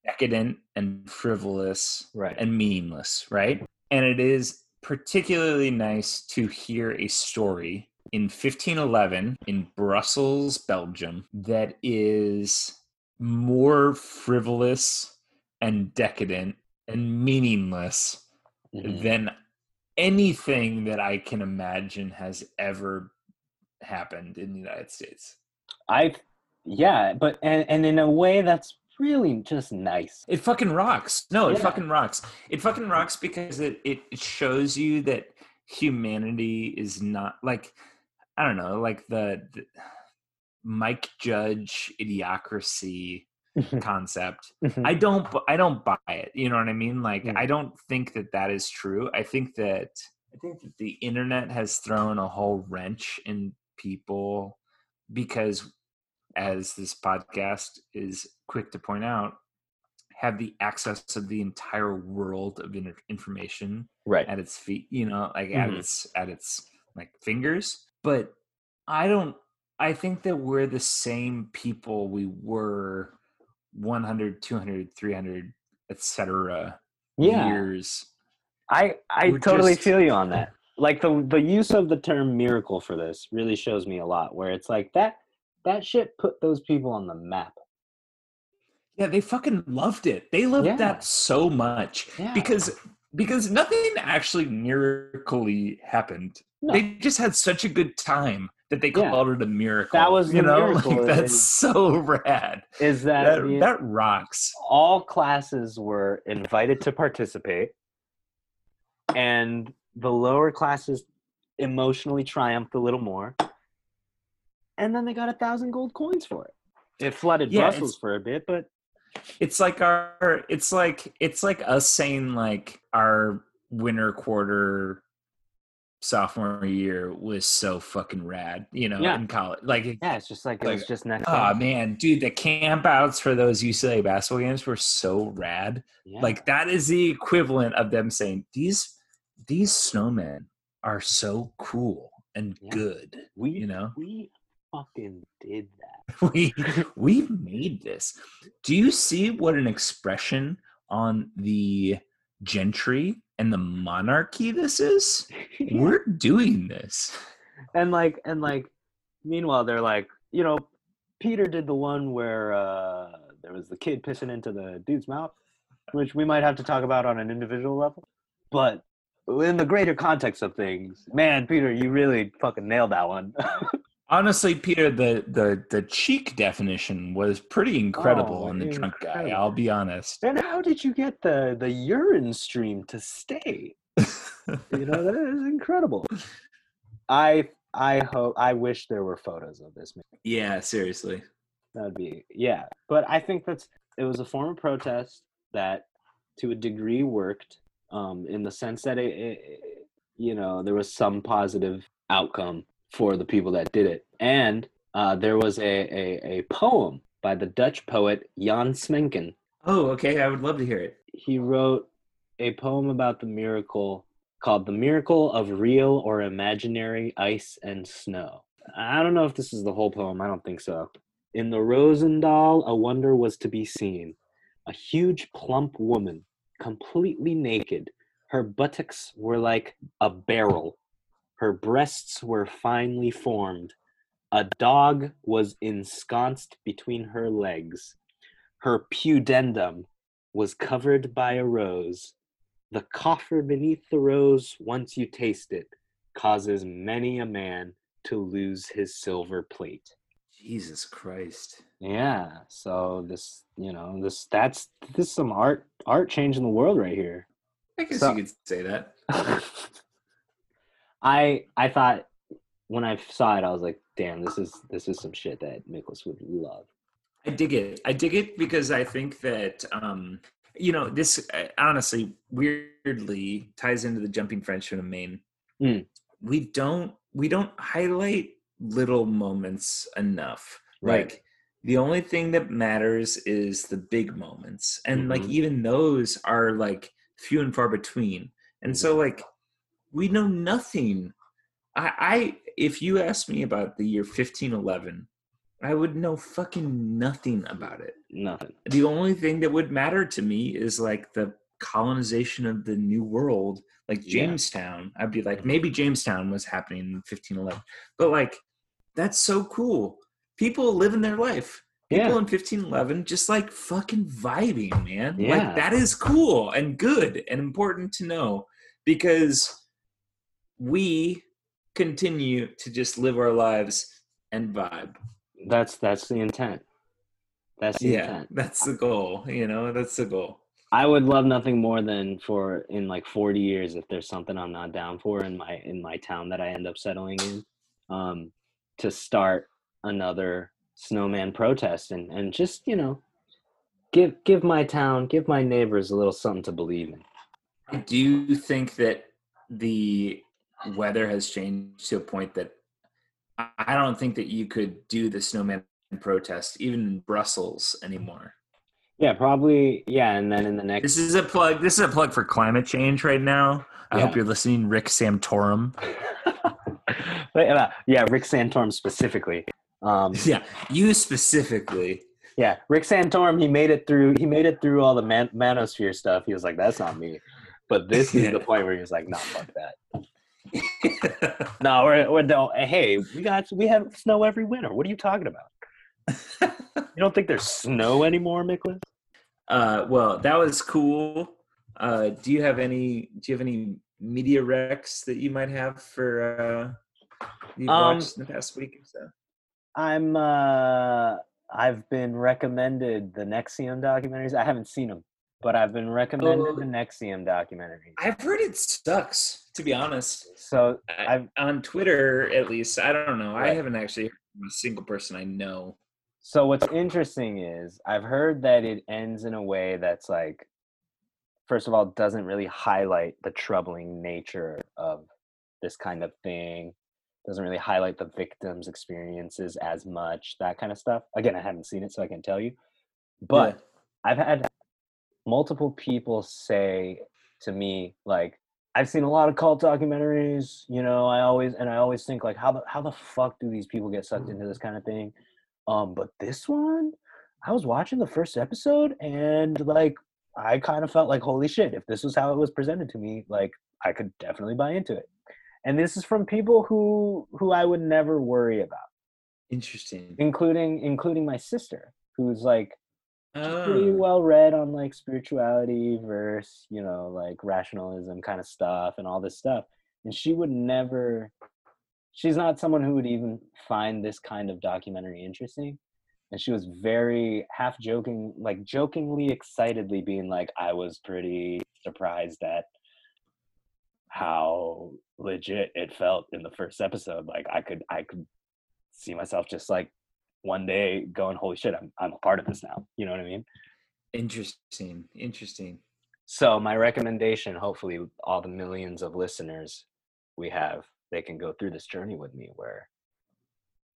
decadent and frivolous Right. and meaningless, right? And it is particularly nice to hear a story in 1511 in Brussels, Belgium, that is more frivolous and decadent and meaningless Mhm. than anything that I can imagine has ever happened in the United States. I, yeah, but and, and in a way that's really just nice. It fucking rocks. No, it Yeah. fucking rocks. It fucking rocks because it, it shows you that humanity is not like I don't know, like the, the Mike Judge idiocracy concept. Mhm. I don't I don't buy it. You know what I mean? Like Mm. I don't think that that is true. I think that I think that the internet has thrown a whole wrench in people because as this podcast is quick to point out have the access of the entire world of information right. at its feet, you know, like at Mhm. its at its like fingers. But I don't I think that we're the same people we were 100, 200, 300, etc. Yeah. years. I I We're totally just- feel you on that. Like the the use of the term miracle for this really shows me a lot. Where it's like that that shit put those people on the map. Yeah, they fucking loved it. They loved Yeah. that so much Yeah. because because nothing actually miraculously happened. No. They just had such a good time that they Yeah. called it a miracle. That was you the know, miracle, like that's is- so rad. Is that, That the- that rocks. all classes were invited to participate, and the lower classes emotionally triumphed a little more, and then they got a thousand gold coins for it. It flooded Yeah, Brussels for a bit, but it's like our it's like it's like us saying like our winter quarter sophomore year was so fucking rad you know Yeah. in college like yeah, it's just like it was just next. oh man dude the camp outs for those ucla basketball games were so rad Yeah. like that is the equivalent of them saying these these snowmen are so cool and Yeah. good we you know we fucking did that. we we made this. Do you see what an expression on the gentry and the monarchy this is? We're doing this. and like and like meanwhile they're like you know peter did the one where uh there was the kid pissing into the dude's mouth which we might have to talk about on an individual level but in the greater context of things man peter you really fucking nailed that one Honestly, Peter, the the the cheek definition was pretty incredible Oh, on the drunk guy. I'll be honest. and how did you get the the urine stream to stay you know that is incredible i i hope i wish there were photos of this yeah, seriously. That'd be yeah, but I think that's it was a form of protest that, to a degree, worked. Um, in the sense that it, it- you know, there was some positive outcome for the people that did it, and uh, there was a, a a poem by the Dutch poet Jan Smeken. Oh, okay. I would love to hear it. He wrote a poem about the miracle called "The Miracle of Real or Imaginary Ice and Snow." I don't know if this is the whole poem. I don't think so. In the Rosendahl, a wonder was to be seen. A huge, plump woman, completely naked. Her buttocks were like a barrel. Her breasts were finely formed. A dog was ensconced between her legs. Her pudendum was covered by a rose. The coffer beneath the rose, once you taste it, causes many a man to lose his silver plate. Jesus Christ. Yeah, so this, you know, this that's this is some art art changing the world right here. I guess So- you could say that. I I thought when I saw it, I was like, damn, this is this is some shit that Nicholas would love. I dig it. I dig it because I think that um, you know this uh, honestly weirdly ties into the jumping Frenchman of Maine. Mm. We don't we don't highlight little moments enough. Right. Like the only thing that matters is the big moments, and like Mhm. even those are like few and far between. And so like we know nothing. I, I if you asked me about the year fifteen eleven, I would know fucking nothing about it. Nothing. The only thing that would matter to me is like the colonization of the new world, like Yeah. Jamestown. I'd be like, Mhm. maybe Jamestown was happening in 1511. But like, that's so cool. People living their life. People Yeah. in 1511 just like fucking vibing, man. Yeah. Like, that is cool and good and important to know because we continue to just live our lives and vibe. That's that's the intent. That's the Yeah, intent. that's the goal. You know, that's the goal. I would love nothing more than for in like 40 years if there's something I'm not down for in my in my town that I end up settling in um to start another snowman protest and and just you know give give my town, give my neighbors a little something to believe in. I do think that the weather has changed to a point that I don't think that you could do the snowman protest even in Brussels anymore. Yeah, probably. Yeah, and then in the next, This is a plug. This is a plug for climate change right now. I Yeah. hope you're listening, Rick Santorum. yeah, Rick Santorum specifically. Um, Yeah, you specifically. yeah, Rick Santorum. He made it through. He made it through all the man- manosphere stuff. He was like, "That's not me." But this is the point where he was like, "No, fuck that." No, we're we're don't. Hey, we got we have snow every winter. What are you talking about? You don't think there's snow anymore, Nicholas? uh, well, that was cool. Uh, do you have any? Do you have any media recs that you might have for uh, you Um, watched in the past week or so? I'm uh I've been recommended the NXIVM documentaries. I haven't seen them, but I've been recommended Oh. the NXIVM documentaries. I've heard it sucks. To be honest, So I've on Twitter at least. I don't know. I haven't actually heard from a single person I know. so what's interesting is I've heard that it ends in a way that's like first of all doesn't really highlight the troubling nature of this kind of thing. Doesn't really highlight the victims' experiences as much, that kind of stuff. Again, I haven't seen it, so I can tell you. But I've had multiple people say to me like I've seen a lot of cult documentaries, you know, I always and I always think like how the how the fuck do these people get sucked into this kind of thing? Um but this one I was watching the first episode and like I kind of felt like holy shit, if this was how it was presented to me, like I could definitely buy into it. And this is from people who who I would never worry about, interesting. including including my sister, who's like she's pretty Oh. well read on like spirituality versus you know like rationalism kind of stuff and all this stuff and she would never she's not someone who would even find this kind of documentary interesting and she was very half joking like jokingly excitedly being like i was pretty surprised at how legit it felt in the first episode like i could i could see myself just like one day going holy shit i'm, I'm a part of this now you know what i mean Interesting. Interesting. so my recommendation hopefully all the millions of listeners we have they can go through this journey with me where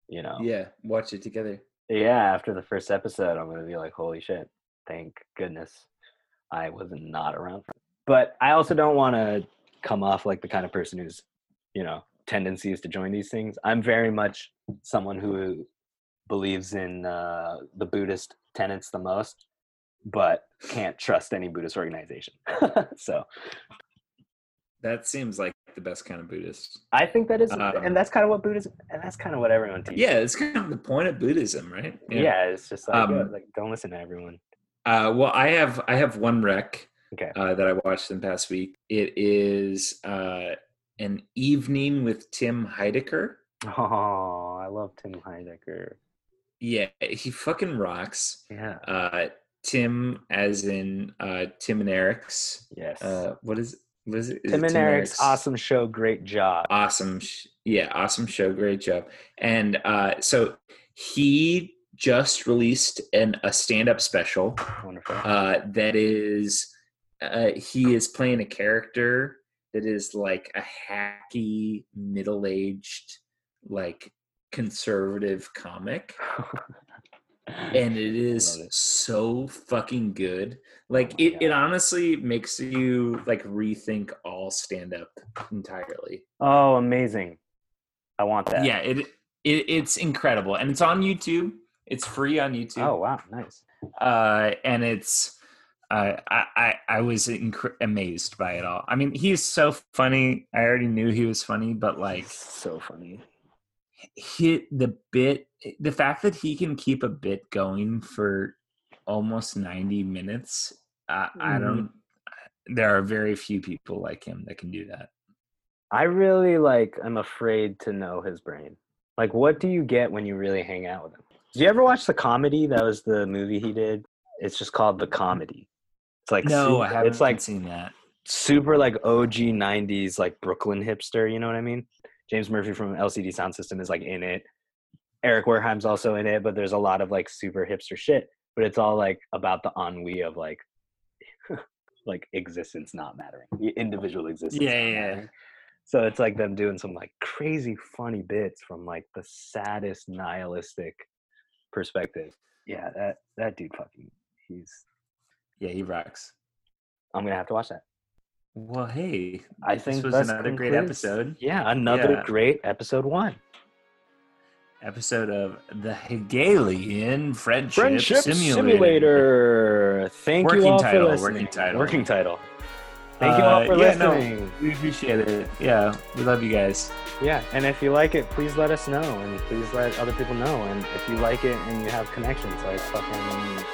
you know Yeah, watch it together. yeah after the first episode i'm gonna be like holy shit thank goodness i was not around for but i also don't want to come off like the kind of person who's you know tendencies to join these things i'm very much someone who believes in uh, the buddhist tenets the most but can't trust any buddhist organization so That seems like the best kind of Buddhist. i think that is Um, and that's kind of what buddhism and that's kind of what everyone teaches Yeah, it's kind of the point of Buddhism, right? yeah, it's just like, uh, Um, like don't listen to everyone Uh, well, I have I have one rec okay uh, that I watched in the past week. It is uh, an evening with Tim Heidecker. oh i love tim heidecker Yeah, he fucking rocks. yeah Uh, Tim, as in uh, Tim and Eric's. yes Uh, what is what is it? Is Tim it and Eric's awesome show, great job. awesome sh- yeah awesome show great job and uh so he just released an a stand-up special Wonderful. uh that is uh he is playing a character that is like a hacky middle-aged like conservative comic and it is it. so fucking good like Oh it, it honestly makes you like rethink all stand-up entirely oh, amazing! I want that. yeah it, it it's incredible and it's on youtube it's free on youtube Oh wow, nice. uh and it's uh, I, I I was incre- amazed by it all. I mean, he's so funny. I already knew he was funny, but like so funny. He the bit, the fact that he can keep a bit going for almost ninety minutes. I, I Mhm. don't. There are very few people like him that can do that. I really like. I'm afraid to know his brain. Like, what do you get when you really hang out with him? Did you ever watch the comedy? That was the movie he did. It's just called the comedy. It's like No, I haven't It's like seen that. super like OG '90s like Brooklyn hipster. You know what I mean? James Murphy from LCD Soundsystem is like in it. Eric Wareheim's also in it, but there's a lot of like super hipster shit. But it's all like about the ennui of like like existence not mattering, the individual existence. Yeah, yeah, yeah. So it's like them doing some like crazy funny bits from like the saddest nihilistic perspective. Yeah, that that dude fucking he's Yeah, he rocks. I'm gonna have to watch that. Well, hey, I think this was another great episode. Yeah, another Yeah. great episode one. Episode of the Hegelian Friendship, Simulator. Simulator. Thank Working you all title, for working listening. title. Working title. Thank you all Uh, for yeah, no. listening. We appreciate it. Yeah, we love you guys. Yeah, and if you like it, please let us know, and please let other people know. And if you like it and you have connections, like fucking,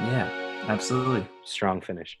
Yeah, absolutely. strong finish.